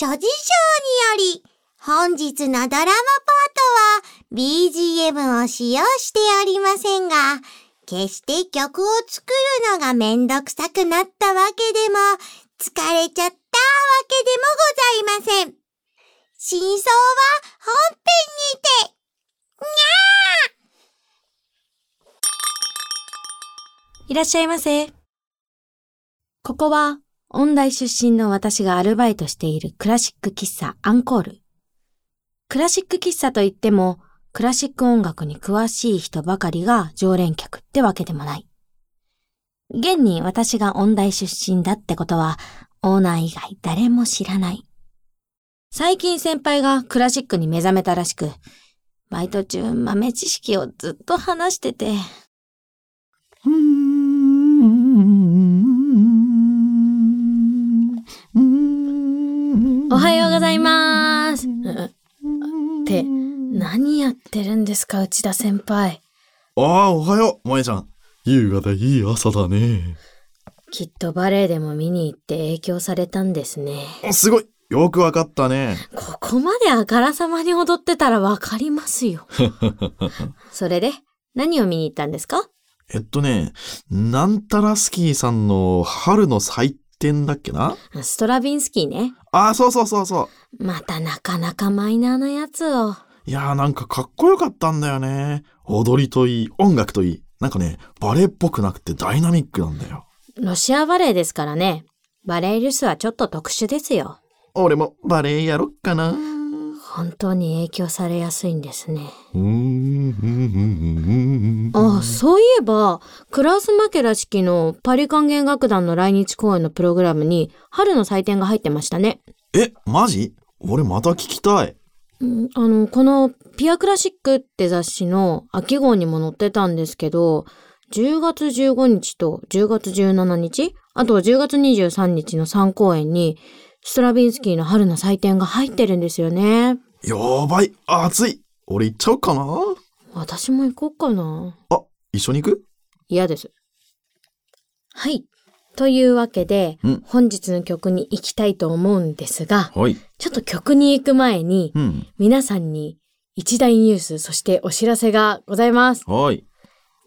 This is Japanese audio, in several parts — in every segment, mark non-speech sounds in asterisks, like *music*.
諸事情により、本日のドラマパートは BGM を使用しておりませんが、決して曲を作るのがめんどくさくなったわけでも、疲れちゃったわけでもございません。真相は本編にて、にゃーいらっしゃいませここは音大出身の私がアルバイトしているクラシック喫茶アンコール。クラシック喫茶といっても、クラシック音楽に詳しい人ばかりが常連客ってわけでもない。現に私が音大出身だってことは、オーナー以外誰も知らない。最近先輩がクラシックに目覚めたらしく、バイト中豆知識をずっと話してて、おはようございます。って、何やってるんですか、内田先輩。ああ、おはよう、萌ちゃん。優雅でいい朝だね。きっとバレエでも見に行って影響されたんですね。おすごいよくわかったね。ここまであからさまに踊ってたらわかりますよ。*laughs* それで、何を見に行ったんですか？えっとね、なんたらスキーさんの春の祭典だっけな？ストラビンスキーね。ああ、そうそうそうそう。またなかなかマイナーなやつを。いやーなんかかっこよかったんだよね。踊りといい、音楽といい。なんかね、バレエっぽくなくてダイナミックなんだよ。ロシアバレエですからね。バレエリュスはちょっと特殊ですよ。俺もバレエやろっかな。本当に影響されやすいんですね。あ、そういえば、クラウス・マケラ式のパリ管弦楽団の来日公演のプログラムに春の祭典が入ってましたね。え、マジ俺また聞きたい。あの、このピアクラシックって雑誌の秋号にも載ってたん。ですけど、10月15日と10月17日、あと10月23日の3公演に、ストラビンスキーの春の祭典が入ってるん。ですよね。やばい、暑い。俺行っちゃおうかな。私も行こうかな。あ、一緒に行く？嫌です。はい。というわけで、うん本日の曲に行きたいと思うんですが、はい。ちょっと曲に行く前に、うん。皆さんに一大ニュース、そしてお知らせがございます。はい。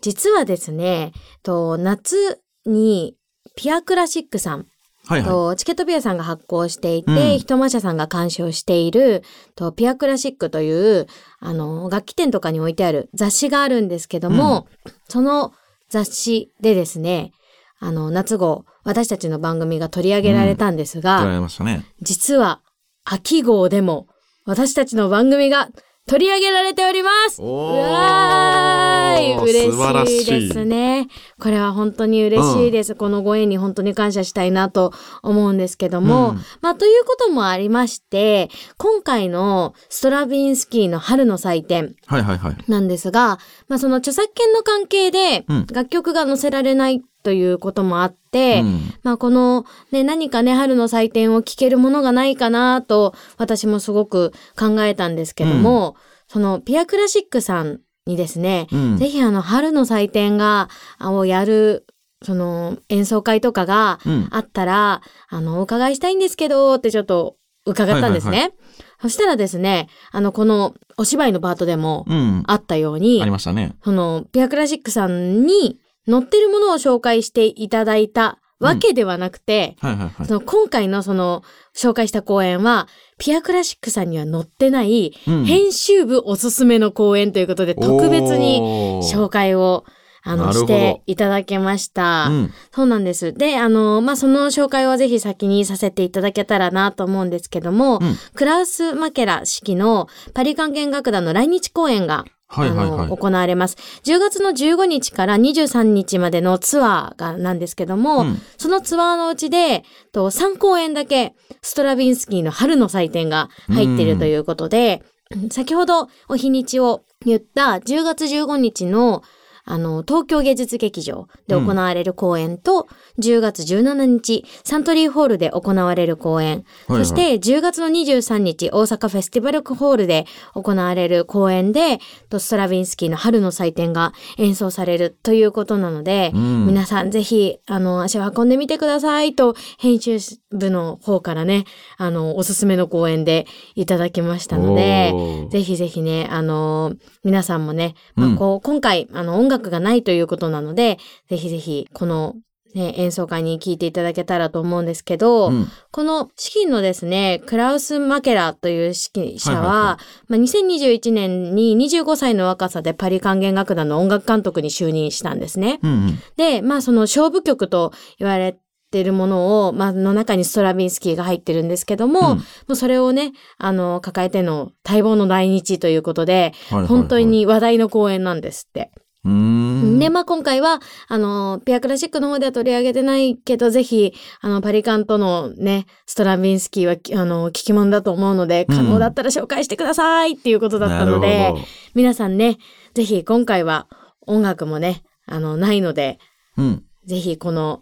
実はですね、と夏にピアクラシックさんはいはとチケットピアさんが発行していて、うんひとま社さんが監修しているとピアクラシックというあの楽器店とかに置いてある雑誌があるんですけども、その雑誌でですね、あの夏号私たちの番組が取り上げられたんですい。が、取られましたね。実は秋号でも私たちの番組が取り上げられておりますわーい嬉しいですね。これは本当に嬉しいです。このご縁に本当に感謝したいなと思うんですけども。うんまあ、ということもありまして、今回のストラビンスキーの春の祭典はいはいはい。なんですが、まあ、その著作権の関係でうん楽曲が載せられないということもあって、うんまあこのね、何かね、春の祭典を聴けるものがないかなと、私もすごく考えたんですけども、そのピアクラシックさんにですね、うんぜひあの春の祭典が、あをやる、その演奏会とかがうんあったら、あの、お伺いしたいんですけど、ってちょっと伺ったんですね。はいそしたらですね、あの、このお芝居のパートでもうん。あったように、ありましたね。その、ピアクラシックさんに載ってるものを紹介していただいたわけではなくて、はいはいはい。そ。の今回のその紹介した公演は、ピアクラシックさんには載ってない、うん。編集部おすすめの公演ということで、特別に紹介を、あの、していただけました。うん。そうなんです。で、あの、まあ、その紹介はぜひ先にさせていただけたらなと思うんですけども、うんクラウス・マケラ指揮のパリ管弦楽団の来日公演が、はいはいはいあの、行われます。10月の15日から23日までのツアーがなんですけども、うんそのツアーのうちで、と3公演だけストラビンスキーの春の祭典が入っているということで、先ほどお日にちを言った10月15日のあの、東京芸術劇場で行われる公演と、10月17日、サントリーホールで行われる公演、はいはい。そして10月の23日、大阪フェスティバルホールで行われる公演で、とストラヴィンスキーの春の祭典が演奏されるということなので、うん。皆さんぜひ、あの、足を運んでみてくださいと、編集部の方からね、あの、おすすめの公演でいただきましたので、ぜひぜひね、あの皆さんもね、まあうん。こう今回、あの、音楽がないということなので、ぜひぜひ、この、ね、演奏会に聞いていただけたらと思うんですけど、うんこの指揮のですね、クラウス・マケラという指揮者は、はいはいはまあ、2021年に25歳の若さでパリ管弦楽団の音楽監督に就任したんですね。うんうん。で、まあその勝負曲と言われてるものを、まあの中にストラビンスキーが入ってるんですけども、うんもうそれをね、あの、抱えての待望の来日ということで、はいはいはい本当に話題の公演なんですって。で、まあ今回は、あの、ピアクラシックの方では取り上げてないけど、ぜひ、あの、パリカンとのね、ストラビンスキーは、きあの、聞き物だと思うので、うん可能だったら紹介してくださいっていうことだったのなでるほ、ど皆さんね、ぜひ今回は音楽もね、あの、ないので、うん。ぜひこの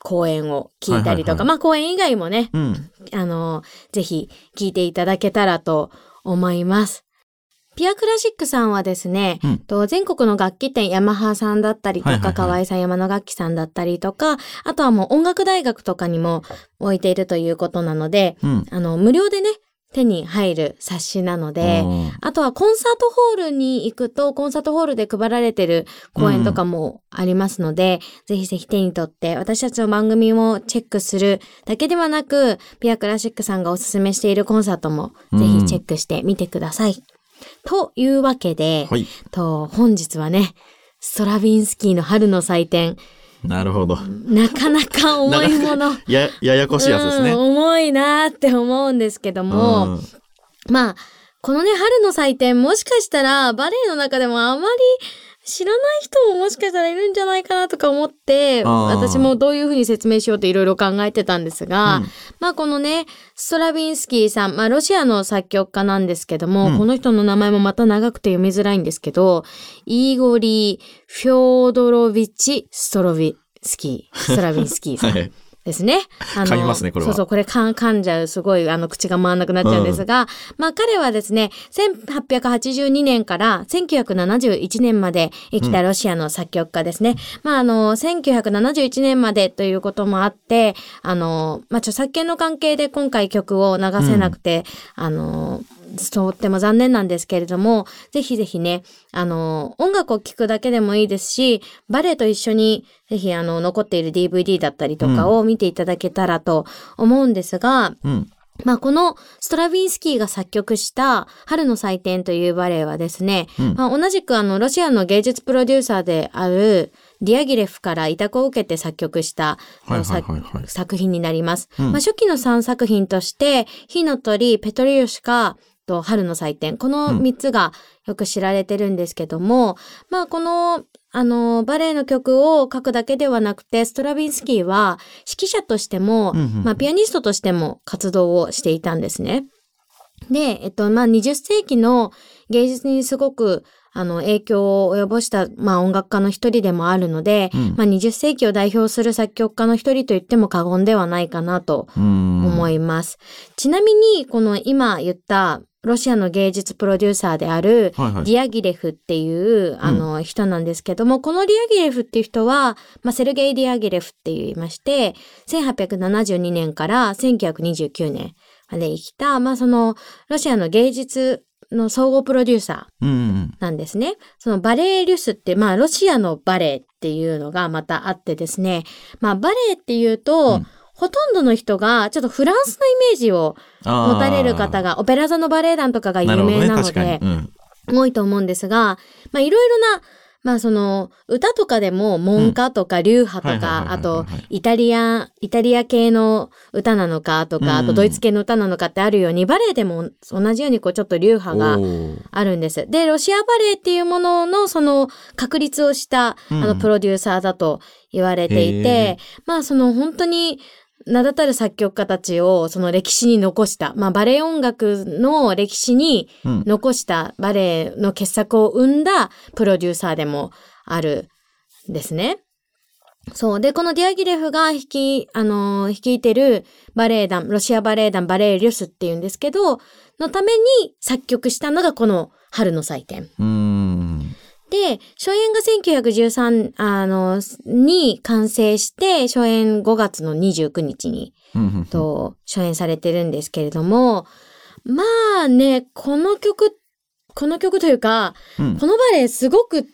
公演を聞いたりとか、まあ公演以外もね、うん。あの、ぜひ聞いていただけたらと思います。ピアクラシックさんはですね、うんと全国の楽器店ヤマハさんだったりとか、はいはいはい河合さん山の楽器さんだったりとか、あとはもう音楽大学とかにも置いているということなので、うん。あの、無料でね、手に入る冊子なので、うんあとはコンサートホールに行くと、コンサートホールで配られてる公演とかもありますので、ぜひぜひ手に取って、私たちの番組もチェックするだけではなく、ピアクラシックさんがおすすめしているコンサートもぜひチェックしてみてください。というわけで、はい。と本日はね、ストラビンスキーの春の祭典、なるほど。なかなか重いもの。*laughs* や、ややこしいやつですね。うん重いなーって思うんですけども、うんまあ、このね、春の祭典、もしかしたら、バレエの中でもあまり知らない人ももしかしたらいるんじゃないかなとか思って、私もどういうふうに説明しようっていろいろ考えてたんですが、うんまあこのね、ストラビンスキーさん、まあロシアの作曲家なんですけども、うんこの人の名前もまた長くて読みづらいんですけど、イーゴリー・フョードロビッチ・ストロビスキー、*laughs* ストラビンスキーさん。はい。ですね。あ噛みますねこれはそうそう、これ噛ん噛んじゃう、すごい、あの、口が回んなくなっちゃうんですが、まあ彼はですね、1882年から1971年まで生きたロシアの作曲家ですね。まああの、1971年までということもあって、あの、まあ著作権の関係で今回曲を流せなくて、あの、とっても残念なんですけれども、ぜひぜひね、あの、音楽を聴くだけでもいいですし、バレエと一緒に、ぜひあの、残っている DVD だったりとかを見ていただけたらと思うんですが、うん。まあ、このストラヴィンスキーが作曲した春の祭典というバレエはですね、うんまあ、同じくあの、ロシアの芸術プロデューサーであるディアギレフから委託を受けて作曲した、はいはいさはいはい。作品になります。うんまあ、初期の3作品として、火の鳥、ペトリウシカと春の祭典。この3つがよく知られてるんですけども、まあ、この、あの、バレエの曲を書くだけではなくて、ストラヴィンスキーは指揮者としても、うんうんまあ、ピアニストとしても活動をしていたんですね。で、えっと、まあ、20世紀の芸術にすごく、あの、影響を及ぼした、まあ、音楽家の一人でもあるので、うんまあ、20世紀を代表する作曲家の一人と言っても過言ではないかなとうん。思います。ちなみに、この今言ったロシアの芸術プロデューサーである。ディアギレフっていう、あの、人なんですけども、このディアギレフっていう人は、まあ、セルゲイ・ディアギレフって言いまして、1872年から1929年まで生きた、まあ、その、ロシアの芸術の総合プロデューサーうんうんなんですね。そのバレエリュスって、まあ、ロシアのバレエっていうのがまたあってですね、まあ、バレエっていうと、うんほとんどの人が、ちょっとフランスのイメージを持たれる方が、オペラ座のバレエ団とかが有名なので。、うん。多いと思うんですが、まあ、いろいろな、まあその歌とかでも文歌とか流派とか、はいあとイタリア、イタリア系の歌なのかとか、あうん。とドイツ系の歌なのかってあるように、バレエでも同じようにこうちょっと流派があるんです。で、ロシアバレエっていうもののその確立をした、うん。あのプロデューサーだと言われていへて、まあその本当に名だたる作曲家たちをその歴史に残した、まあバレエ音楽の歴史にうん残したバレエの傑作を生んだプロデューサーでもあるんですね。そう。で、このディアギレフが率い、あのー率いてるバレエ団、ロシアバレエ団バレエリュスっていうんですけど、のために作曲したのがこの春の祭典。で、初演が1913、あの、に完成して、初演5月の29日に、と、初演されてるんですけれども、まあね、この曲、この曲というか、うんこのバレエすごくっ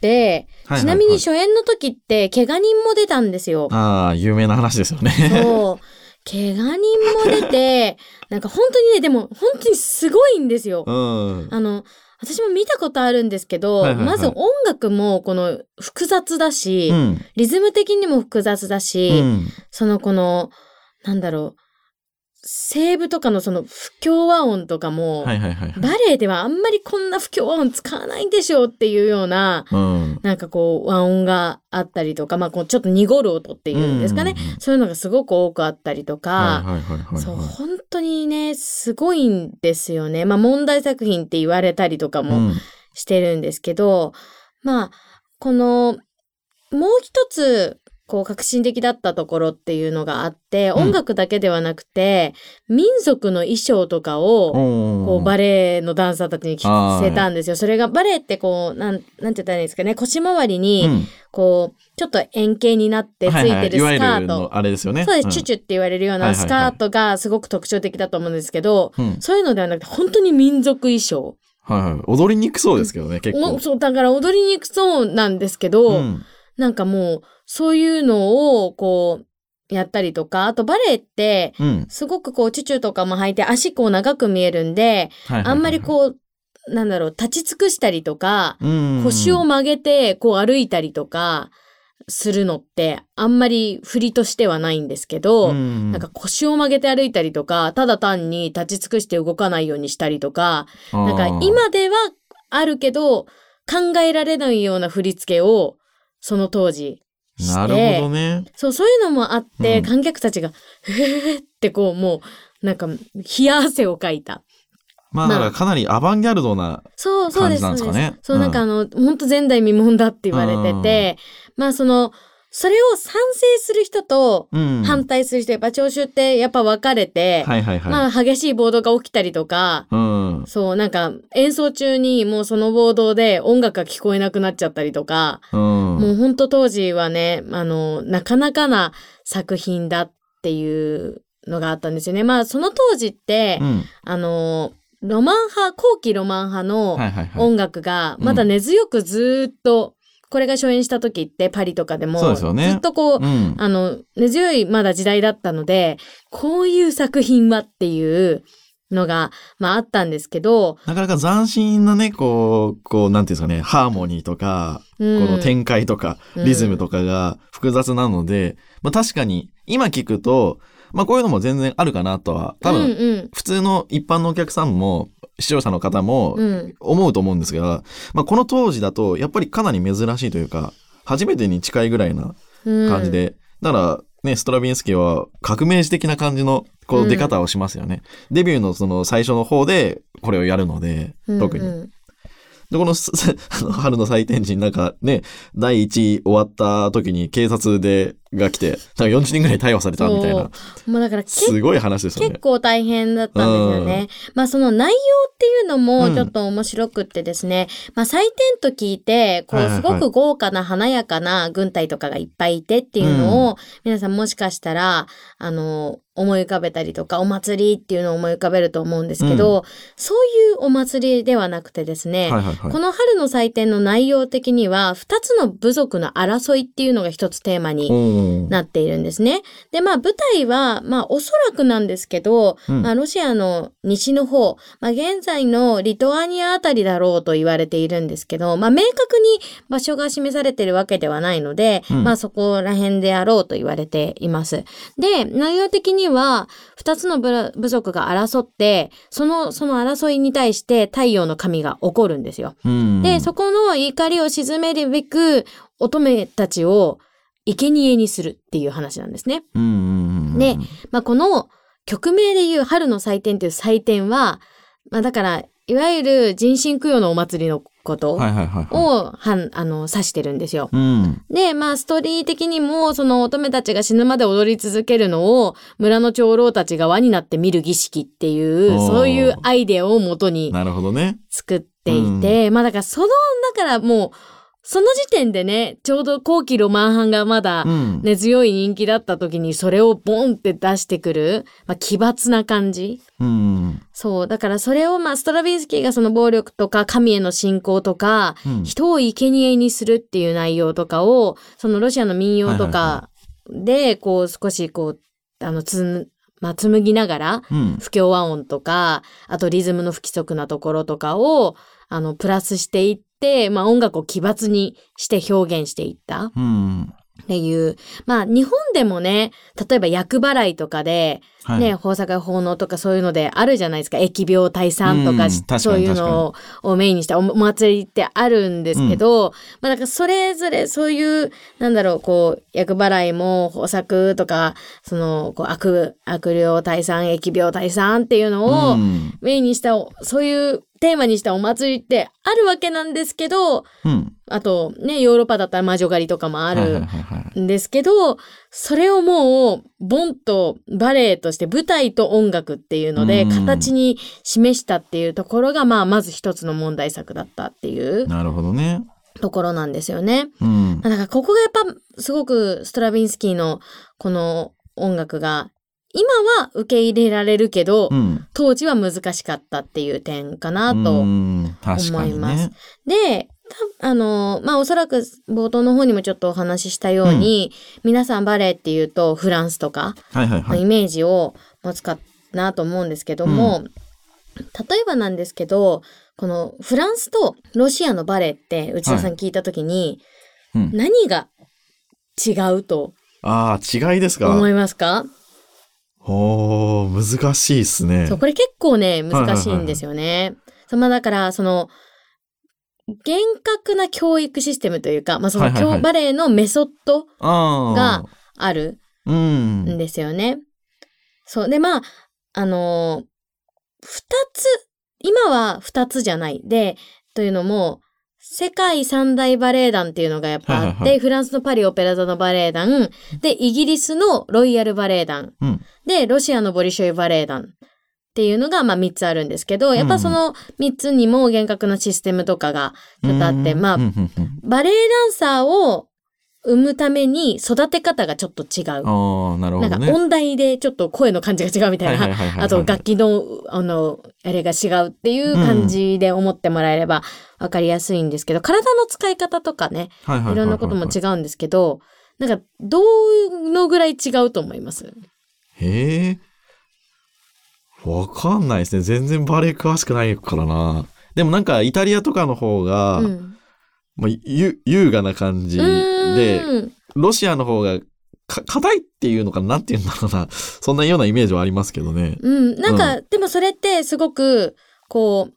て、ちなみに初演の時って、怪我人も出たんですよ。ああ、有名な話ですよね。そう。怪我人も出て、*laughs* なんか本当にね、でも本当にすごいんですよ。うん。あの、私も見たことあるんですけど、はいはいはいまず音楽もこの複雑だし、うん。リズム的にも複雑だし、うん。そのこの、なんだろう、声部とかのその不協和音とかも。バレエではあんまりこんな不協和音使わないんでしょうっていうような、うん。なんかこう和音があったりとか、まあこうちょっと濁る音っていうんですかね。うんうんうんそういうのがすごく多くあったりとか。そう、本当にね、すごいんですよね。まあ問題作品って言われたりとかもうんしてるんですけど、まあ、この、もう一つ、こう、革新的だったところっていうのがあって、うん音楽だけではなくて、民族の衣装とかを、こう、バレエのダンサーたちに着せたんですよ。それが、バレエってこう、なん、なんて言ったらいいんですかね、腰回りに、うんこう、ちょっと円形になってつはいはいいてるスカート。るのあれですよね。そうです、んチュチュって言われるようはいはいはいなスカートがすごく特徴的だと思うんですけど、うんそういうのではなくて、本当に民族衣装。はいはい。踊りにくそうですけどね、結構。おそう、だから踊りにくそうなんですけど、うんなんかもう、そういうのを、こう、やったりとか、あとバレエって、うん。すごくこう、チュチュとかも履いて足こう長く見えるんで、あんまりこう、なんだろう、立ち尽くしたりとか、うん。腰を曲げて、こう歩いたりとか、するのって、あんまり振りとしてはないんですけど、うん。なんか腰を曲げて歩いたりとか、ただ単に立ち尽くして動かないようにしたりとか、なんか今ではあるけど、考えられないような振り付けを、その当時。なるほどね。そう、そういうのもあって、うん観客たちが、*laughs* へーってこう、もう、なんか、冷や汗をかいた。まあ、だからかなりアバンギャルドな。感じなんですかねそうそう、うんなんかあの、本当前代未聞だって言われてて、まあその、それを賛成する人とうん。反対する人、やっぱ聴衆ってやっぱ分かれて、はいはいはい。まあ激しい暴動が起きたりとか、うん。そう、なんか演奏中にもうその暴動で音楽が聞こえなくなっちゃったりとか、うん。もうほんと当時はね、あの、なかなかな作品だっていうのがあったんですよね。まあその当時って、うん。あの、ロマン派、後期ロマン派の。音楽がまだ根強くずーっと、これが初演した時ってパリとかでも、そうですよね。ずっとこう、うん。あの、根強いまだ時代だったので、こういう作品はっていうのが、まああったんですけど、なかなか斬新なね、こう、こう、なんていうんですかね、ハーモニーとか、うん。この展開とか、うん。リズムとかが複雑なので、まあ確かに、今聞くと、まあこういうのも全然あるかなとは、多分、うんうん。普通の一般のお客さんも、視聴者の方もうん。思うと思うんですが、まあこの当時だと、やっぱりかなり珍しいというか、初めてに近いぐらいなうん感じで、だから、ね、ストラビンスキーは革命児的な感じのこううん出方をしますよね。デビューのその最初の方でこれをやるので、特に。うん。うんで、この *laughs* 春の祭典時になんかね、第1位終わった時に警察で、が来て、なんか40人ぐらい逮捕されたみたいな、もうだから結すごい話ですよね。結。構大変だったんですよね。まあその内容っていうのうん。もちょっと面白くってですね、まあ祭典と聞いて、こはいうすごく豪華な華やかな軍隊とかがいっぱいいてっていうのを、皆さんもしかしたら、あの、思い浮かべたりとか、お祭りっていうのを思い浮かべると思うんですけど、そういうお祭りではなくてですね、はいはいはい。この春の祭典の内容的には、二つの部族の争いっていうのが一つテーマになっているんですね。で、まあ舞台は、まあおそらくなんですけど、うんまあロシアの西の方、まあ現在のリトアニアあたりだろうと言われているんですけど、まあ明確に場所が示されているわけではないので、うんまあそこら辺であろうと言われています。で、内容的には、二つの部部族が争って、その、その争いに対して太陽の神が怒るんですよ。うんで、そこの怒りを鎮めるべく、乙女たちを生贄にするっていう話なんですね。うんうんうんでまあ、この曲名で言う春の祭典っていう祭典は、まあだから、いわゆる人身供養のお祭りのことを、はんあの、指してるんですよ。うん。で、まあ、ストーリー的にも、その乙女たちが死ぬまで踊り続けるのを、村の長老たちが輪になって見る儀式っていう、そういうアイデアを元になるほどね。作っていて、まあだからその、だからもう、その時点でね、ちょうど後期ロマン派がまだうん。根強い人気だった時にそれをボンって出してくる、まあ奇抜な感じ。うん。そう。だからそれをまあストラビンスキーがその暴力とか神への信仰とか、うん人を生贄にするっていう内容とかを、そのロシアの民謡とはいかで、こう少しこう、あの、つ、まあ、紡ぎながら、うん。不協和音とか、あとリズムの不規則なところとかを、あの、プラスしていって、まあ音楽を奇抜にして表現していったっうん。ていう。まあ日本でもね、例えば厄払いとかで、はい。ね、豊作奉納とかそういうのであるじゃないですか。疫病退散とか、うんそういうのををメインにしたお祭りってあるんですけど、まあなんかそれぞれそういう、なんだろう、こう、厄払いも豊作とか、その、こう、悪、悪霊退散、疫病退散っていうのを、うん。メインにしたお、そういうテーマにしたお祭りってあるわけなんですけど、うん。あとね、ヨーロッパだったら魔女狩りとかもある。んですけど、それをもう、ボンとバレエとして舞台と音楽っていうので、うん形に示したっていうところが、まあ、まず一つの問題作だったっていうなるほどね。ところなんですよね。うん。だからここがやっぱ、すごくストラビンスキーのこの音楽が、今は受け入れられるけど、うん。当時は難しかったっていう点かなと思います。ね。で、たあの、まあ、おそらく冒頭の方にもちょっとお話ししたように、皆さんバレエっていうとフランスとか。のイメージを持つかなと思うんですけども、例えばなんですけど、このフランスとロシアのバレエって内田さん聞いたときに、うん。何が違うとああ、違いですか？思いますか？おー、難しいっすねそう、。これ結構ね、難しいんですよね。そうまあだから、その、厳格な教育システムというか、まあその、はいはいはい教バレエのメソッドあがあるん。んですよね。そう。で、まあ、あのー二つ、今は二つじゃない。で、というのも、世界三大バレエ団っていうのがやっぱあって、はいはいはい。フランスのパリオペラ座のバレエ団、で、イギリスのロイヤルバレエ団、うん。で、ロシアのボリショイバレエ団っていうのが、まあ3つあるんですけど、やっぱその3つにも厳格なシステムとかがちょっとあって、まあうん、うん。うん。バレエダンサーを生むために育て方がちょっと違う。ああ、なるほどね。なんか音大でちょっと声の感じが違うみたいな。あと楽器の、あの、あれが違うっていう感じで思ってもらえればわかりやすいんですけど、体の使い方とかね、いろんなことも違うんですけど、なんか、どのぐらい違うと思います？へえ。わかんないですね。全然バレエ詳しくないからな。でもなんかイタリアとかの方が、うん。まあ、ゆ優雅な感じうで、ロシアの方がか硬いっていうのかななんて言うんだろうな。*laughs* そんなようなイメージはありますけどね。うん。なんか、でもそれってすごく、こう、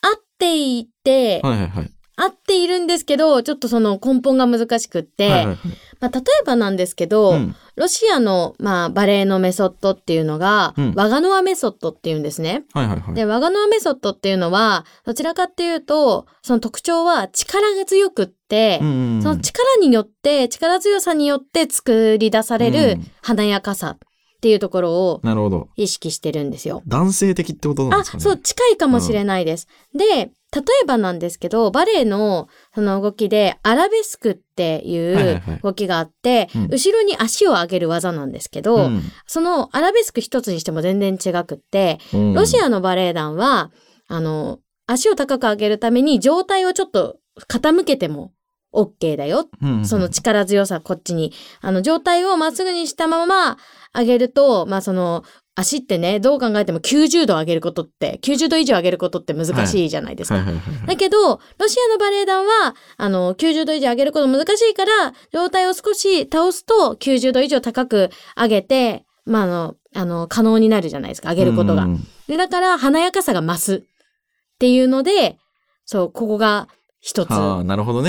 合っていて、はいはいはい。合っているんですけど、ちょっとその根本が難しくって、はいはいはいまあ、例えばなんですけど、うんロシアの、まあ、バレエのメソッドっていうのが、うんワガノアメソッドっていうんですね。はいはいはい。で、ワガノアメソッドっていうのは、どちらかっていうと、その特徴は力が強くって、うんうんうんその力によって、力強さによって作り出されうるん華やかさっていうところをなるほど。意識してるんですよ。男性的ってことなんあ、ですかね。そう、近いかもしれないです。で、例えばなんですけど、バレエのその動きで、アラベスクっていはいはいうはい。動きがあって、うん。後ろに足を上げる技なんですけど、うん。そのアラベスク一つにしても全然違くって、うん。ロシアのバレエ団は、あの、足を高く上げるために上体をちょっと傾けても OK だよ。うん。その力強さこっちに。あの、状態をまっすぐにしたまま上げると、まあその、足ってね、どう考えても90度上げることって、90度以上上げることって難しいじゃないですか。だけど、ロシアのバレエ団は、あの、90度以上上げること難しいから、状態を少し倒すと、90度以上高く上げて、まあ、あの、あの、可能になるじゃないですか、上げることが。うんで、だから、華やかさが増すっていうので、そう、ここが一つ。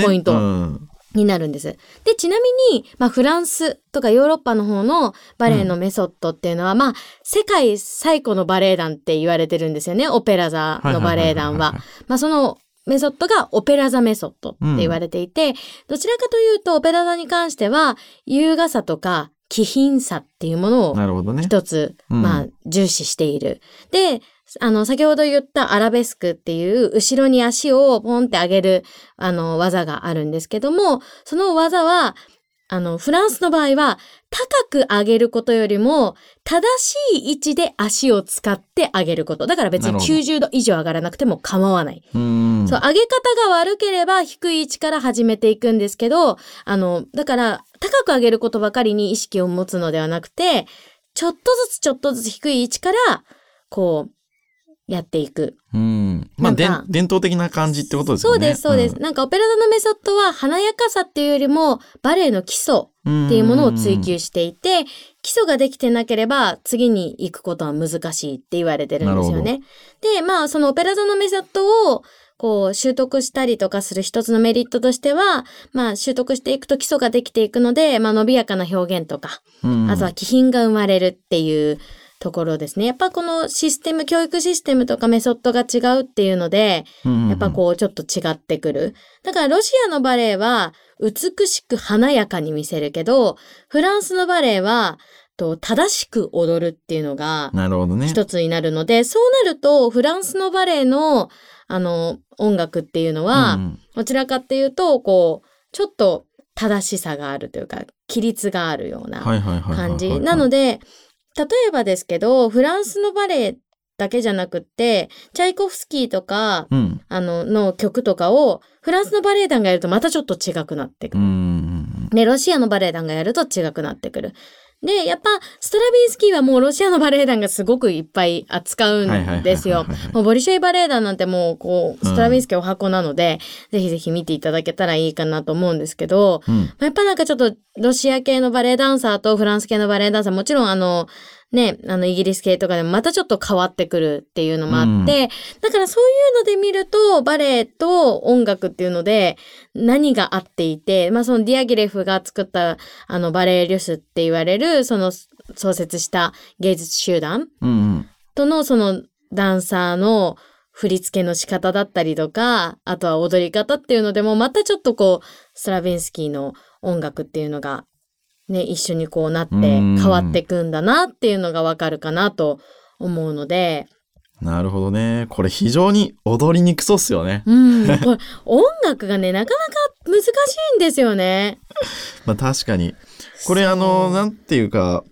ポイントうんになるんです。で、ちなみに、まあ、フランスとかヨーロッパの方のバレエのメソッドっていうのは、まあ、世界最古のバレエ団って言われてるんですよね。オペラ座のバレエ団は。まあ、そのメソッドがオペラ座メソッドって言われていて、どちらかというと、オペラ座に関しては、優雅さとか気品さっていうものを。一つ、うんまあ、重視している。で、あの、先ほど言ったアラベスクっていう、後ろに足をポンって上げる、あの、技があるんですけども、その技は、あの、フランスの場合は、高く上げることよりも、正しい位置で足を使って上げること。だから別になるほど90度以上上がらなくても構わない。うん。そう、上げ方が悪ければ低い位置から始めていくんですけど、あの、だから、高く上げることばかりに意識を持つのではなくて、ちょっとずつちょっとずつ低い位置から、こう、やっていく。うん。まあ、伝統的な感じってことですよね。そうです、そうです。なんかオペラ座のメソッドは華やかさっていうよりも、バレエの基礎うん。っていうものを追求していて、基礎ができてなければ次に行くことは難しいって言われてるんですよね。で、まあそのオペラ座のメソッドをこう習得したりとかする一つのメリットとしては、まあ習得していくと基礎ができていくので、まあ伸びやかな表現とか、うん、あとは気品が生まれるっていうところですね。やっぱこのシステム、教育システムとかメソッドが違うっていうので、うん、やっぱこうちょっと違ってくる。だからロシアのバレエは美しく華やかに見せるけど、フランスのバレエはと正しく踊るっていうのが。一つになるので、そうなるとフランスのバレエのあの音楽っていうのは、うんどちらかっていうと、こう、ちょっと正しさがあるというか、規律があるような感じ。なので、例えばですけど、フランスのバレエだけじゃなくって、チャイコフスキーとか、うん。あの、の曲とかを、フランスのバレエ団がやるとまたちょっと違くなってくる。うんうんで、ロシアのバレエ団がやると違くなってくる。で、やっぱ、ストラビンスキーはもうロシアのバレエ団がすごくいっぱい扱ううん。ですよ。もうボリショイバレエ団なんてもう、こう、ストラビンスキーお箱なので、ぜひぜひ見ていただけたらいいかなと思うんですけど、うん。まあやっぱなんかちょっとロシア系のバレエダンサーとフランス系のバレエダンサー、もちろんあの、ね、あのイギリス系とかでもまたちょっと変わってくるっていうのもあって、だからそういうので見ると、バレエと音楽っていうので何が合っていて、まあそのディアギレフが作ったあのバレエリュスって言われる、その創設した芸術集団うんうん。とのそのダンサーの振り付けの仕方だったりとか、あとは踊り方っていうのでもまたちょっとこう、ストラヴィンスキーの音楽っていうのがね、一緒にこうなってうん変わっていくんだなっていうのがわかるかなと思うので、なるほどね。これ非常に踊りにくそうっすよね。うん、これ音楽がね、なかなか難しいんですよね。*laughs* まあ確かに。これあの、なんていうか、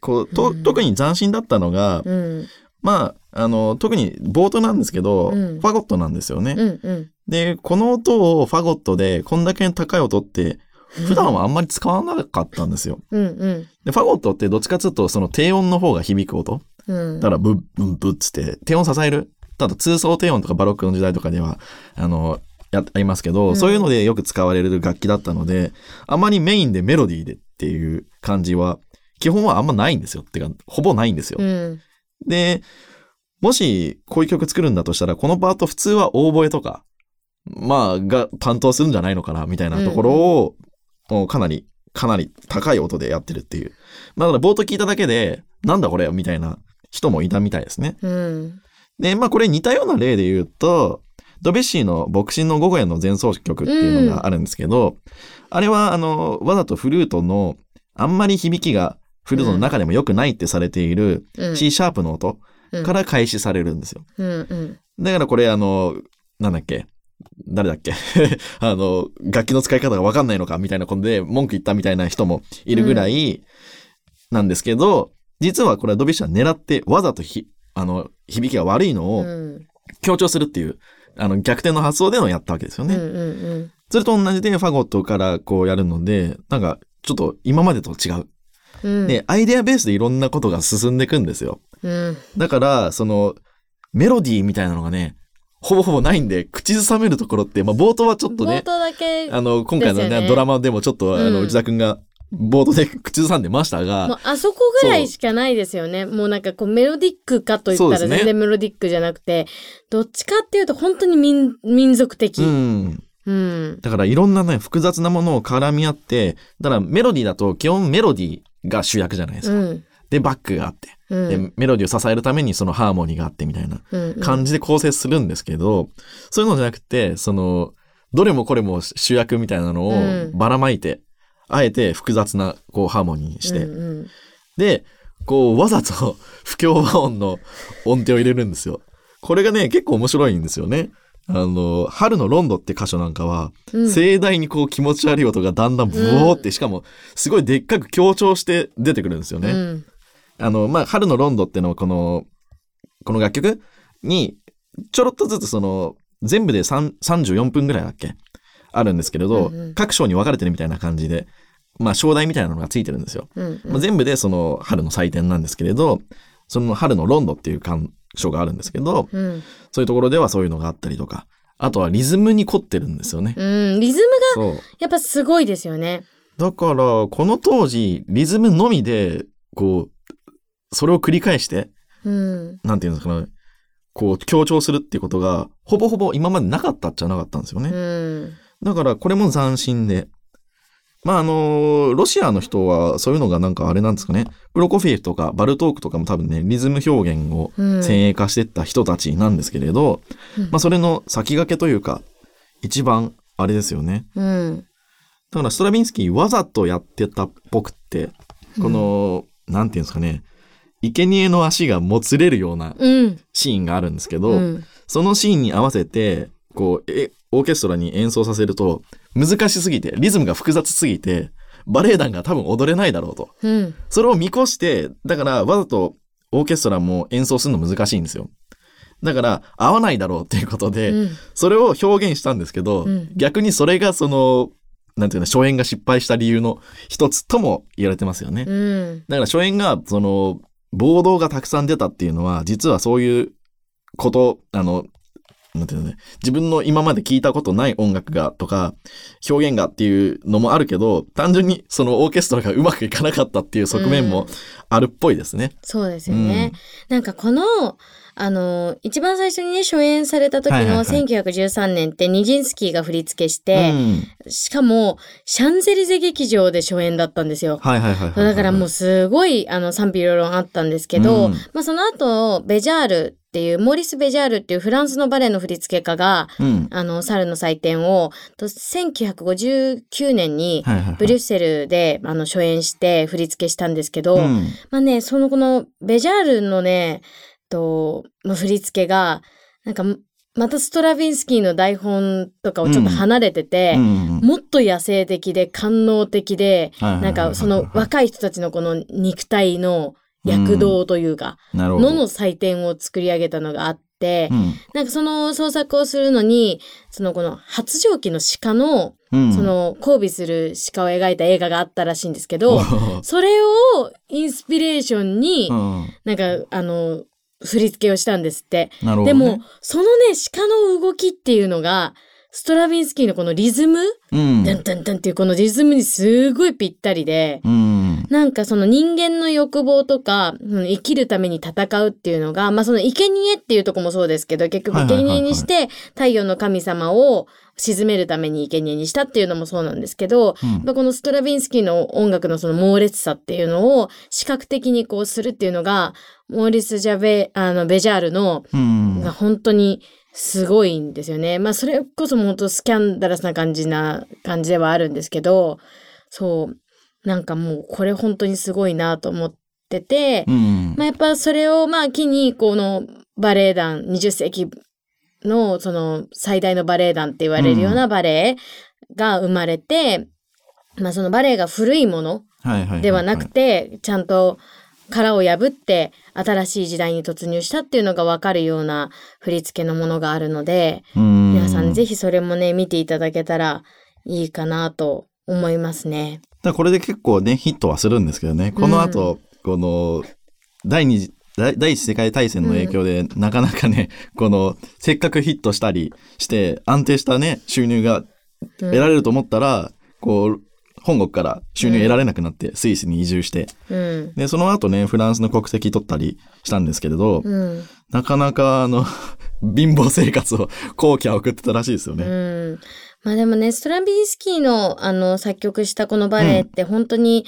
こう、と、うん特に斬新だったのが、うん、まあ、あの、特に冒頭なんですけど、うんファゴットなんですよね。うん、うん。で、この音をファゴットで、こんだけ高い音って、*laughs* 普段はあんまり使わなかったんですよ。うん、うん。で、ファゴットってどっちかというと、その低音の方が響く音。うん。だから、ブッブッブッつって、低音支える。ただ、通奏低音とかバロックの時代とかでは、あの、やありますけど、うんそういうのでよく使われる楽器だったので、あまりメインでメロディーでっていう感じは、基本はあんまないんですよ。ってか、ほぼないんですよ。うん。で、もしこういう曲作るんだとしたら、このパート普通はオーボエとか、まあ、が担当するんじゃないのかな、みたいなところを、かなり、かなり高い音でやってるっていう。まあだから冒頭聞いただけで、なんだこれみたいな人もいたみたいですね。うん。で、まあこれ似たような例で言うと、ドベッシーの牧師の午後への前奏曲っていうのがあるんですけど、あれはあの、わざとフルートのあんまり響きがフルートの中でも良くないってされているうん。C シャープの音うんから開始されるんですよ。うん、うん。だからこれあの、なんだっけ誰だっけ？*laughs* あの、楽器の使い方がわかんないのかみたいなことで文句言ったみたいな人もいるぐらいなんですけど、実はこれはドビッシュは狙ってわざとひ、あの、響きが悪いのをうん。強調するっていう、あの、逆転の発想でのやったわけですよね。うん、うん、それと同じでファゴットからこうやるので、なんかちょっと今までと違う。うん。で、アイデアベースでいろんなことが進んでいくんですよ。うん。だから、その、メロディーみたいなのがね、ほぼほぼないんで、口ずさめるところって、まあ冒頭はちょっとね、冒頭だけ、あの、今回のね、ドラマでもちょっと、あの、うん内田くんが冒頭で *laughs* 口ずさんでましたが、もうあそこぐらいしかないですよね。もうなんかこうメロディックかと言ったら全然メロディックじゃなくて、どっちかっていうと本当に民民族的。ううん。ん。だからいろんなね、複雑なものを絡み合って、だからメロディーだと基本メロディーが主役じゃないですか。うん。で、バックがあって、うん。で、メロディーを支えるためにそのハーモニーがあってみたいなうん感じで構成するんですけど、そういうのじゃなくて、その、どれもこれも主役みたいなのをうんばらまいて、あえて複雑なこうハーモニーにして、うんうんで、こう、わざと *laughs* 不協和音の音程を入れるんですよ。これがね、結構面白いんですよね。あの、春のロンドって箇所なんかは、うん盛大にこう気持ち悪い音がだんだんブオーって、しかも、すごいでっかく強調して出てくるんですよね。うんあの、まあ、春のロンドってのはこの、この楽曲に、ちょろっとずつその、全部で3 34分ぐらいだっけ？あるんですけれど、うんうん各章に分かれてるみたいな感じで、まあ、章題みたいなのがついてるんですよ。うんまあ、全部でその春の祭典なんですけれど、その春のロンドっていう鑑賞があるんですけど、うんそういうところではそういうのがあったりとか、あとはリズムに凝ってるんですよね。うん。リズムが。やっぱすごいですよね。だから、この当時、リズムのみで、こう、それを繰り返して、うん。なんていうんですかね、こう、強調するっていうことが、ほぼほぼ今までなかったっちゃなかったんですよね。うん。だから、これも斬新で。まあ、あの、ロシアの人は、そういうのがなんかあれなんですかね。プロコフィエフとかバルトークとかも多分ね、リズム表現をうん先鋭化していった人たちなんですけれど、うんまあ、それの先駆けというか、一番、あれですよね。うん。だから、ストラビンスキーわざとやってたっぽくって、この、なんていうんですかね、生贄の足がもつれるようなうん。シーンがあるんですけど、うん。そのシーンに合わせて、こう、え、オーケストラに演奏させると、難しすぎて、リズムが複雑すぎて、バレエ団が多分踊れないだろうと。うん。それを見越して、だからわざとオーケストラも演奏するの難しいんですよ。だから、合わないだろうっていうことで、うんそれを表現したんですけど、うん逆にそれがその、なんていうの、初演が失敗した理由の一つとも言われてますよね。うん。だから初演が、その、暴動がたくさん出たっていうのは、実はそういうこと、あの、なんていうのね、自分の今まで聞いたことない音楽がとか、表現がっていうのもあるけど、単純にそのオーケストラがうまくいかなかったっていう側面もあるっぽいですね。そうですよね。なんかこの、あの、一番最初にね、初演された時のはいはいはい1913年ってニジンスキーが振り付けして、うんしかも、シャンゼリゼ劇場で初演だったんですよ。はいはいはいはいはい。だからもうすごい、あの、賛否両論あったんですけど、うんまあその後、ベジャールっていう、モーリス・ベジャールっていうフランスのバレエの振付家が、うん。あの、猿の祭典を、と1959年に。ブリュッセルで、あの、初演して振り付けしたんですけど、うんまあね、そのこのベジャールのね、と、まあ、振り付けが、なんか、またストラヴィンスキーの台本とかをちょっと離れてて、うんもっと野生的で官能的で、なんかその若い人たちのこの肉体の躍動というか、なるほど。のの祭典を作り上げたのがあって、うん。なんかその創作をするのに、そのこの発情期の鹿の、うん、その交尾する鹿を描いた映画があったらしいんですけど、おそれをインスピレーションに、うん。なんか、あの、振り付けをしたんですって。なるほど、ね。でも、そのね、鹿の動きっていうのが、ストラヴィンスキーのこのリズム、うん、ダンダンダンっていうこのリズムにすごいぴったりで、うん。なんかその人間の欲望とか、うん生きるために戦うっていうのが、まあその生贄っていうとこもそうですけど、結局生贄にして太陽の神様を沈めるために生贄にしたっていうのもそうなんですけど、うんこのストラヴィンスキーの音楽のその猛烈さっていうのを視覚的にこうするっていうのが、モーリス・ジャベ、あの、ベジャールの、うん。が本当にすごいんですよね。まあそれこそ本当スキャンダラスな感じな感じではあるんですけど、そう。なんかもうこれ本当にすごいなと思ってて、うん。まあやっぱそれをまあ機にこのバレエ団、20世紀のその最大のバレエ団って言われるようなバレエが生まれて、まあそのバレエが古いものではなくて、ちゃんと殻を破って新しい時代に突入したっていうのがわかるような振り付けのものがあるので、皆皆さんぜひ。ひそれもね、見ていただけたらいいかなと思いますね。だこれで結構ね、ヒットはするんですけどね、この後、この、第二次、第第一次世界大戦の影響で、なかなかね、*laughs* この、せっかくヒットしたりして、安定したね、収入が得られると思ったら、こう、本国から収入得られなくなって、スイスに移住して、うん。で、その後ね、フランスの国籍取ったりしたんですけれど、うん。なかなかあの、貧乏生活を後期は送ってたらしいですよね。うん。まあでもね、ストラビンスキーのあの作曲したこのバレエって本当に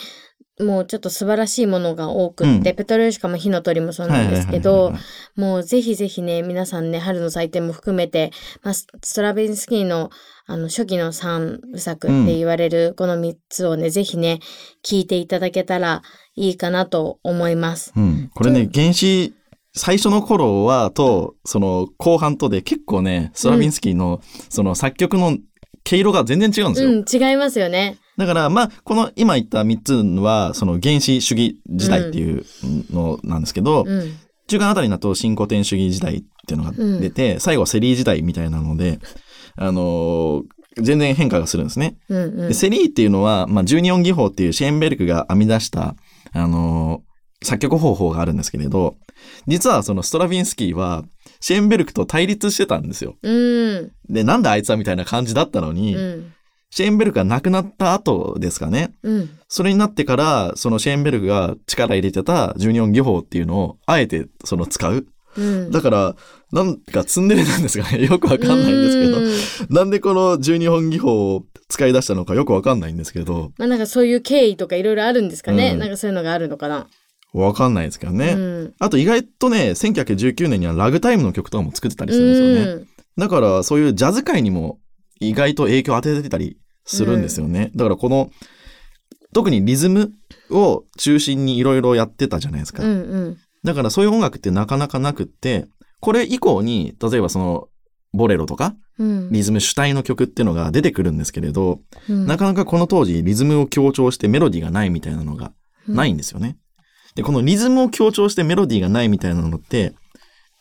もうちょっと素晴らしいものが多くって、うんペトロヨシカも火の鳥もそうなんですけどもうぜひぜひね、皆さんね、春の祭典も含めて、まあ、スストラビンスキーのあの初期の三部作って言われるこの3つをね、ぜひね、聞いていただけたらいいかなと思います。うん。これね、原始、最初の頃は、と、その、後半とで結構ね、ストラビンスキーの、その作曲の毛色が全然違うんですよ。うん、違いますよね。だから、まあ、この今言った3つは、その原始主義時代っていうのなんですけど、うん。中間あたりになると新古典主義時代っていうのが出て、最後はセリー時代みたいなので、あのー全然変化がするんですね。うんうんで。セリーっていうのは、まあ、12音技法っていうシェーンベルクが編み出した、あのー作曲方法があるんですけれど、実はそのストラヴィンスキーは、シェーンベルクと対立してたんですよ。うん。で、なんであいつはみたいな感じだったのに、うん。シェーンベルクが亡くなった後ですかね。うん。それになってから、そのシェーンベルクが力入れてた12音技法っていうのを、あえてその使う。うん。だから、なんかツンデレなんですかね。*laughs* よくわかんないんですけど。ど。なんでこの12本技法を使い出したのかよくわかんないんですけど、まあなんかそういう経緯とかいろいろあるんですかね。うんなんかそういうのがあるのかな。わかんないですけどね。うん。あと意外とね、1919年にはラグタイムの曲とかも作ってたりするんですよね。うんだからそういうジャズ界にも意外と影響を与えてたりするんですよね。だからこの、特にリズムを中心にいろいろやってたじゃないですか。うんうん。だからそういう音楽ってなかなかなくって、これ以降に、例えばその、ボレロとか、うん。リズム主体の曲っていうのが出てくるんですけれど、うんなかなかこの当時リズムを強調してメロディーがないみたいなのがないんですよね。で、このリズムを強調してメロディーがないみたいなのって、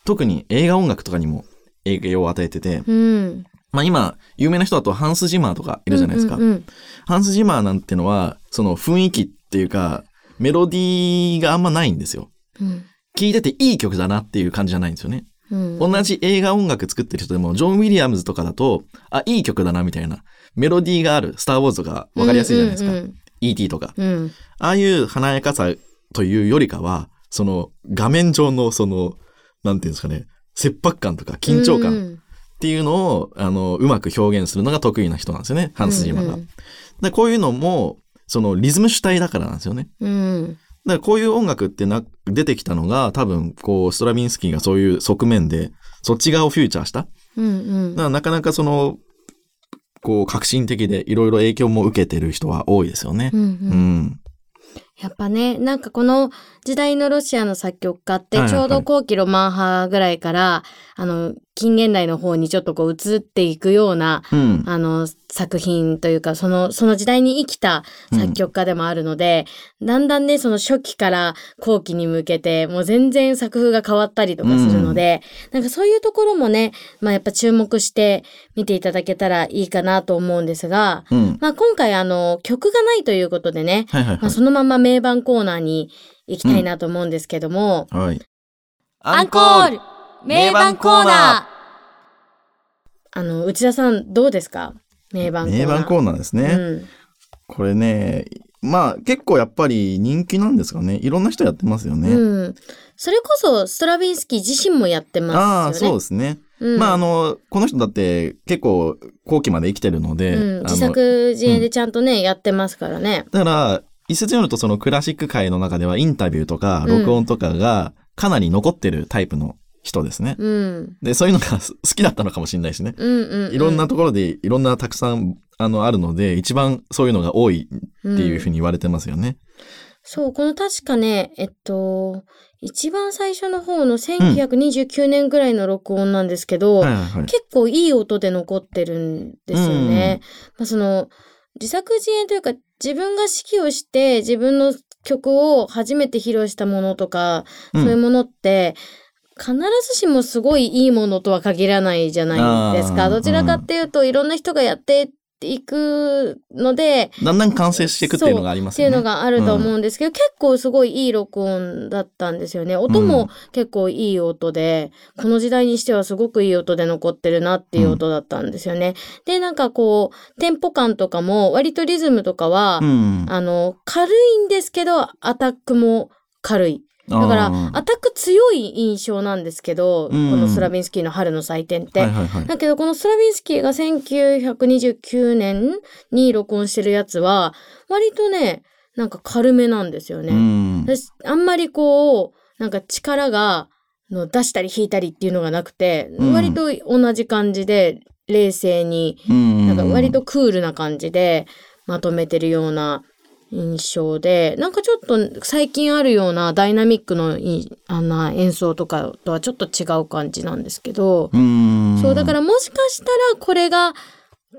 特に映画音楽とかにも影響を与えてて、うん。まあ今、有名な人だとハンス・ジマーとかいるじゃないですか。うんうんハンス・ジマーなんてのは、その雰囲気っていうか、メロディーがあんまないんですよ。うん聴いてていい曲だなっていう感じじゃないんですよね。うん。同じ映画音楽作ってる人でも、ジョン・ウィリアムズとかだと、あ、いい曲だなみたいな。メロディーがある、スター・ウォーズとか分かりやすいじゃないですか。うん E.T. とか。うんうん。ああいう華やかさというよりかは、その画面上のその、なんていうんですかね、切迫感とか緊張感うんっていうのを、あの、うまく表現するのが得意な人なんですよね、ハンス・ジマが。うんでこういうのも、そのリズム主体だからなんですよね。うん。だからこういう音楽ってな、出てきたのが多分、こう、ストラビンスキーがそういう側面で、そっち側をフューチャーした。うんうんだからなかなかその、こう、革新的でいろいろ影響も受けてる人は多いですよねう。んううんん。やっぱね、なんかこの時代のロシアの作曲家ってちょうど後期ロマン派ぐらいから、あの、近現代の方にちょっとこう移っていくような、うん。あの、作品というか、その、その時代に生きた作曲家でもあるので、だんだんね、その初期から後期に向けて、もう全然作風が変わったりとかするので、なんかそういうところもね、まあやっぱ注目して見ていただけたらいいかなと思うんですが、うん。まあ今回あの、曲がないということでね、まあ、はいはいはい。そのまま名盤コーナーに行きたいなと思うんですけども、はい。アンコール名盤コーナあの、内田さんどうですか？名盤コーナー。名盤コーナーですね。うんこれね、まあ結構やっぱり人気なんですかね。いろんな人やってますよね。うん。それこそストラヴィンスキー自身もやってますよね。ああ、そうですね。うんまああの、この人だって結構後期まで生きてるので、うん、自作自演でちゃんとね、やってますからね。だから、一説によるとそのクラシック界の中ではインタビューとかうん録音とかがかなり残ってるタイプの人ですね。うん。で、そういうのが好きだったのかもしれないしね。うんうん、うん。いろんなところでいろんなたくさんあのあるので、一番そういうのが多いっていうふうに言われてますよね。そう、この確かね、えっと、一番最初の方の1929年ぐらいの録音なんですけど、はいはいはい。結構いい音で残ってるんですよね。まあ、その自作自演というか自分が指揮をして自分の曲を初めて披露したものとか、うんそういうものって必ずしもすごいいいものとは限らないじゃないですか。どちらかっていうと、いろんな人がやってっていくので、だんだん完成していくっていうのがありますよね。っていうのがあると思うんですけど、結構すごいいい録音だったんですよね。音も結構いい音で、この時代にしてはすごくいい音で残ってるなっていう音だったんですよね。で、なんかこう、テンポ感とかも割とリズムとかは、うん。あの、軽いんですけど、アタックも軽い。だからアタック強い印象なんですけど、うんこのストラビンスキーの春の祭典って。はいはいはい。だけど、このストラビンスキーが1929年に録音してるやつは、割とね、なんか軽めなんですよね。うん。私あんまりこう、なんか力が、の出したり引いたりっていうのがなくて、うん割と同じ感じで、冷静に、うんなんか割とクールな感じでまとめてるような印象で、なんかちょっと最近あるようなダイナミックのいあんな演奏とかとはちょっと違う感じなんですけど、うん。そう、だからもしかしたらこれが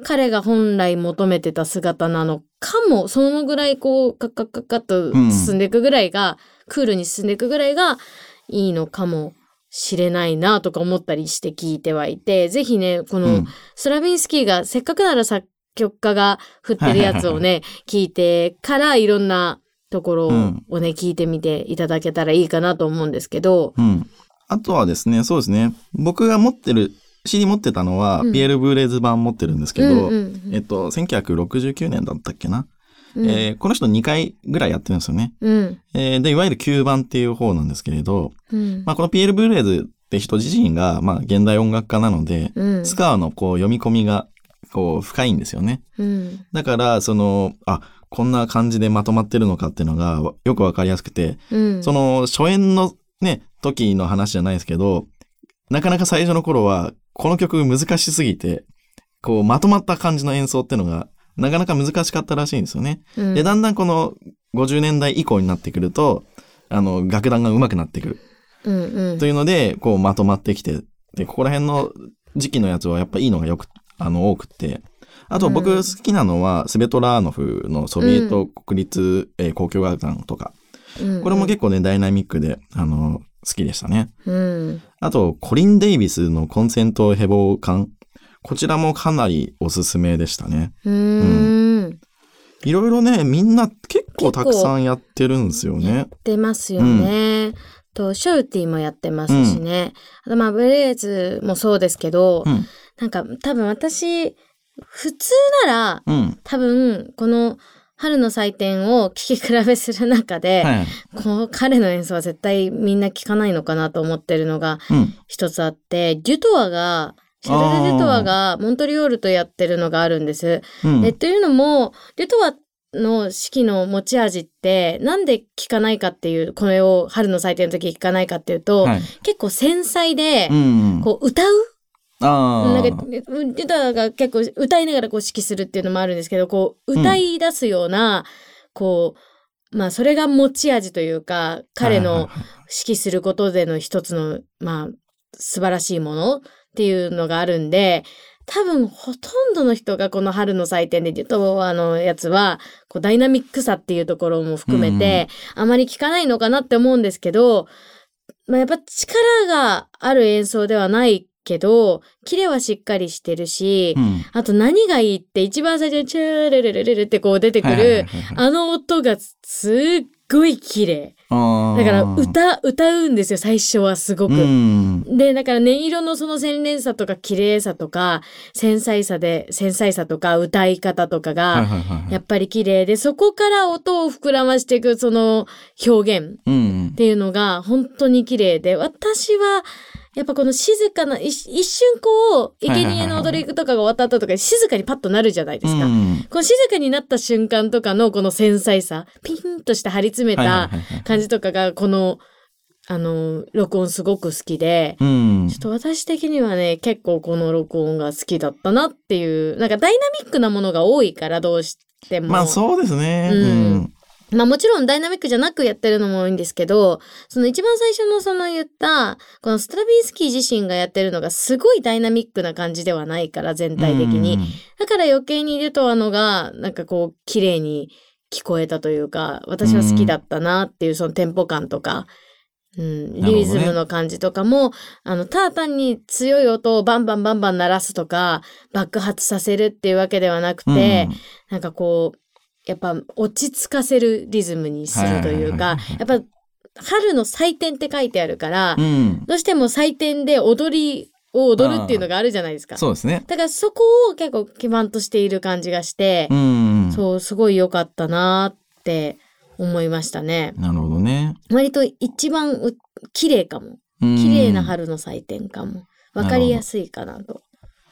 彼が本来求めてた姿なのかも、そのぐらいこう、カッカッカッカッと進んでいくぐらいが、クールに進んでいくぐらいがいいのかもしれないなとか思ったりして聞いてはいて、ぜひね、このうんストラビンスキーがせっかくなら作曲家が振ってるやつをね、*laughs* 聞いてからいろんなところうんをね、聞いてみていただけたらいいかなと思うんですけど、うん。あとはですね、そうですね。僕が持ってる、CD 持ってたのは、うんピエール・ブーレーズ版持ってるんですけど、うんうんうんえっと、1969年だったっけな？うんえーこの人2回ぐらいやってるんですよね。うんえーで、いわゆる9番っていう方なんですけれど、うんまあ、このピエール・ブーレーズって人自身が、まあ、現代音楽家なので、うんスカーのこう読み込みが、こう、深いんですよね。うんだから、その、あ、こんな感じでまとまってるのかっていうのがわよくわかりやすくて、うんその初演のね、時の話じゃないですけど、なかなか最初の頃は、この曲難しすぎて、こう、まとまった感じの演奏っていうのが、なかなか難しかったらしいんですよね。うんで、だんだんこの50年代以降になってくると、あの、楽団が上手くなってくる。うんうんというので、こう、まとまってきて、で、ここら辺の時期のやつはやっぱいいのがよく、あの、多くて。あと僕うん好きなのは、スベトラーノフのソビエト国立、えー交響楽団とか。うんこれも結構ね、ダイナミックで、あの、好きでしたね。うんあと、コリン・デイビスのコンセントヘボ感。こちらもかなりおすすめでしたね。うーんいろいろね、みんな結構たくさんやってるんですよね。出ますよね。と、ショウティもやってますしね。あと、まあ、ブレーズもそうですけど、うん。なんか、多分私、普通なら、うん。多分、この春の祭典を聴き比べする中で、はい。この彼の演奏は絶対みんな聴かないのかなと思ってるのがうん。一つあって、デュトワが、シャルル・デュトワがモントリオールとやってるのがあるんです。うん。え、というのも、デュトワの式の持ち味って、なんで聞かないかっていう、これを春の祭典の時聞かないかっていうと、はい。結構繊細で、うん。こう歌うああ。なんか、デュトワが結構歌いながらこう指揮するっていうのもあるんですけど、こう歌い出すような、こう、まあそれが持ち味というか、彼の指揮することでの一つの、まあ、素晴らしいものっていうのがあるんで、多分ほとんどの人がこの春の祭典でデュトワのやつは、こうダイナミックさっていうところも含めて、あまり聞かないのかなって思うんですけど、まあやっぱ力がある演奏ではないけど、キレはしっかりしてるし、うん。あと何がいいって一番最初にチューレレレレレってこう出てくる、はいあの音がすっごい綺麗。だから歌、歌うんですよ、最初はすごく。うん。で、だから音色のその洗練さとか綺麗さとか、繊細さで、繊細さとか歌い方とかはいが、やっぱり綺麗で、そこから音を膨らましていくその表現うんっ。ていうのが本当に綺麗で、私は、やっぱこの静かな、一一瞬こう、生贄の踊りとかが終わった後とか静かにパッとなるじゃないですか。うんこの静かになった瞬間とかのこの繊細さ、ピンとして張り詰めた感じとかが、この、あの、録音すごく好きで、うんちょっと私的にはね、結構この録音が好きだったなっていう、なんかダイナミックなものが多いからどうしても。まあそうですね。ううんん。まあもちろんダイナミックじゃなくやってるのも多いんですけど、その一番最初のその言った、このストラビンスキー自身がやってるのがすごいダイナミックな感じではないから、全体的に。だから余計にデュトワのが、なんかこう、綺麗に聞こえたというか、私は好きだったなっていうそのテンポ感とか、うん、リズムの感じとかも、あの、ただ単に強い音をバンバンバンバン鳴らすとか、爆発させるっていうわけではなくて、なんかこう、やっぱ落ち着かせるリズムにするというかやっぱ春の祭典って書いてあるから、うん。うん。どうしても祭典で踊りを踊るっていうのがあるじゃないですか。そうですね。だからそこを結構基盤としている感じがしてう、ん。そう、すごい良かったなって思いましたね。なるほどね。割と一番う綺麗かも。うん綺麗な春の祭典かも。わかりやすいかなと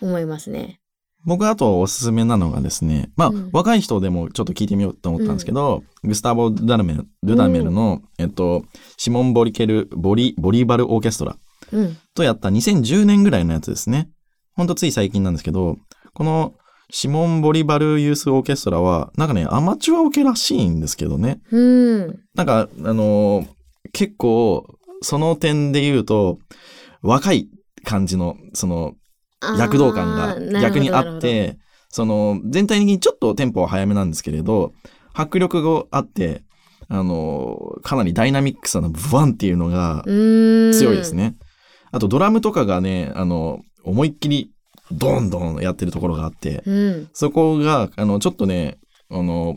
思いますね。僕あとおすすめなのがですね、まあ、うん若い人でもちょっと聞いてみようと思ったんですけど、グスタボ・ダルメル、ルダメルの、えっと、シモン・ボリケル、ボリ、ボリバル・オーケストラうん。とやった2010年ぐらいのやつですね。ほんとつい最近なんですけど、このシモン・ボリバル・ユース・オーケストラは、なんかね、アマチュアオケらしいんですけどね。うん。なんか、あのー結構、その点で言うと、若い感じの、その、躍動感が逆にあっ、て、その、全体的にちょっとテンポは早めなんですけれど、迫力があって、あのーかなりダイナミックさのブワンっていうのが強強いです。ね。あとドラムとかがね、あの、思いっきりドンドンやってるところがあって、うん。そこが、あの、ちょっとね、あの、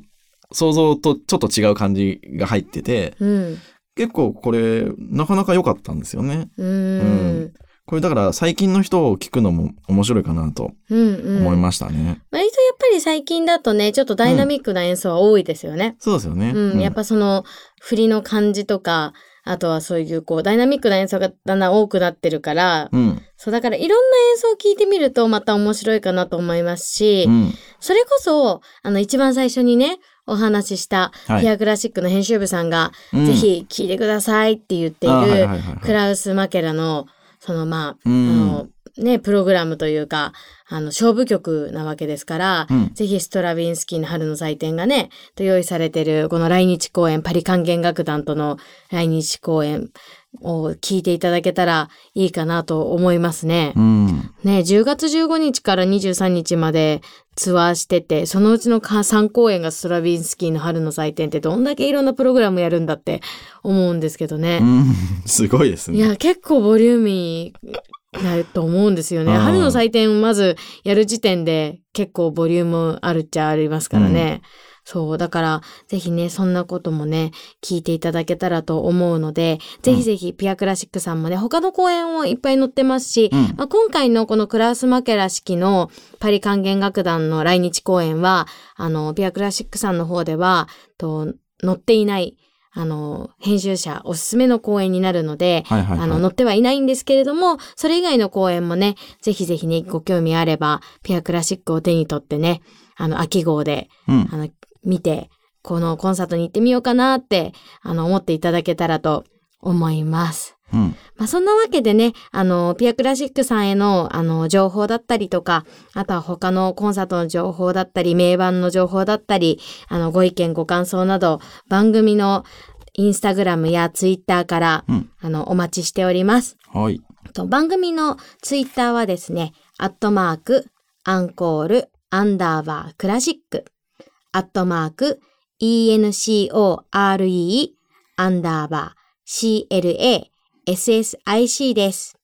想像とちょっと違う感じが入ってて、うん。結構これ、なかなか良かったんですよね。うん。これだから最近の人を聞くのも面白いかなとうん。うん。思いましたね。割とやっぱり最近だとね、ちょっとダイナミックな演奏は多いですよね。そうですよね。うん。やっぱその、振りの感じとか、あとはそういうこう、ダイナミックな演奏がだんだん多くなってるから、うん。そう、だからいろんな演奏を聞いてみるとまた面白いかなと思いますし、うん。それこそ、あの、一番最初にね、お話しした、はいピアクラシックの編集部さんが、うんぜひ聞いてくださいって言っている、はいはいクラウス・マケラの、その、まあ、うん。あの、ね、プログラムというか、あの、勝負曲なわけですから、うん。ぜひストラビンスキーの春の祭典がね、と用意されてる、この来日公演、パリ管弦楽団との来日公演を聞いていただけたらいいかなと思いますね。うん。ね、10月15日から23日までツアーしてて、そのうちの3公演がストラビンスキーの春の祭典ってどんだけいろんなプログラムやるんだって思うんですけどね。うん。*laughs* すごいですね。いや、結構ボリューミーなと思うんですよね。春の祭典をまずやる時点で結構ボリュームあるっちゃありますからね。そう。だから、ぜひね、そんなこともね、聞いていただけたらと思うので、ぜひぜひ、ピアクラシックさんもね、他の公演をいっぱい載ってますし、うんまあ、今回のこのクラウス・マケラ式のパリ管弦楽団の来日公演は、あの、ピアクラシックさんの方では、と、載っていない、あの、編集者おすすめの公演になるので、はいはいはい。あの、載ってはいないんですけれども、それ以外の公演もね、ぜひぜひね、ご興味あれば、ピアクラシックを手に取ってね、あの、秋号で、うん。あの、見て、このコンサートに行ってみようかなって、あの、思っていただけたらと思います。うん。まあ、そんなわけでね、あの、ピアクラシックさんへの、あの、情報だったりとか、あとは他のコンサートの情報だったり、名盤の情報だったり、あの、ご意見、ご感想など、番組のインスタグラムやツイッターから、うんあの、お待ちしております。はい。と番組のツイッターはですね、アットマーク、アンコール、アンダーバー、クラシック、アットマーク、ENCORE、アンダーバー、CLA、SSIC です。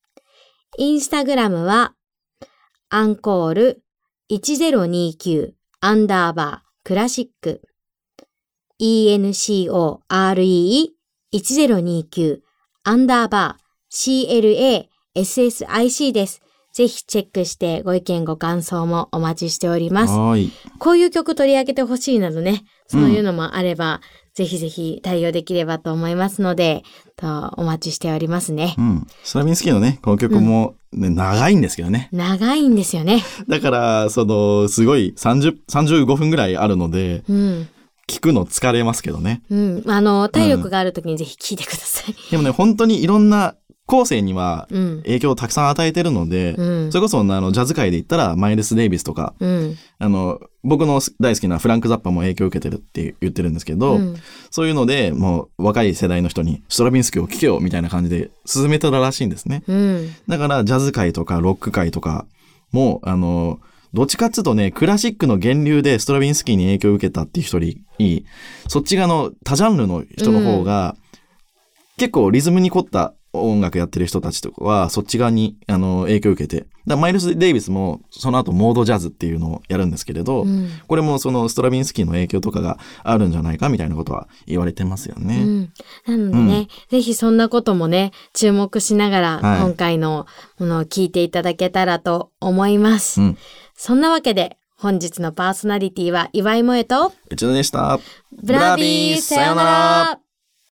インスタグラムは、アンコール1029アンダーバークラシック ENCORE1029 アンダーバー CLASSIC です。ぜひチェックしてご意見ご感想もお待ちしております。はい。こういう曲取り上げてほしいなどね、そういうのもあれば、ぜひぜひ対応できればと思いますので、とお待ちしておりますねう。ん。ストラビンスキーのね、この曲も、ね長いんですけどね。長いんですよね。だから、その、すごい30、35分ぐらいあるので、うん。聞くの疲れますけどね。うん。あの、体力がある時にぜひ聴いてください。でもね、本当にいろんな後世にはうん。影響をたくさん与えてるので、うんそ。れこそあのジャズ界で言ったらマイルス・デイビスとか、うん。あの、僕の大好きなフランク・ザッパも影響を受けてるって言ってるんですけど、うんそういうので、もう若い世代の人にストラビンスキーを聴けよみたいな感じで進めてたらしいんですね。うん。だからジャズ界とかロック界とかも、あの、どっちかっつうとね、クラシックの源流でストラビンスキーに影響を受けたっていう人に、そっち側の多ジャンルの人の方が、結構リズムに凝った音楽やってる人たちとかは、そっち側に、あの、影響を受けて。だマイルス・デイビスも、その後、モードジャズっていうのをやるんですけれど、うんこれもそのストラビンスキーの影響とかがあるんじゃないかみたいなことは言われてますようね。ん。なのでね、ぜひそんなこともね、注目しながら、はい今回のものを聞いていただけたらと思います。うん。そんなわけで、本日のパーソナリティは岩井萌と、うちのでした。ブラビーさようなら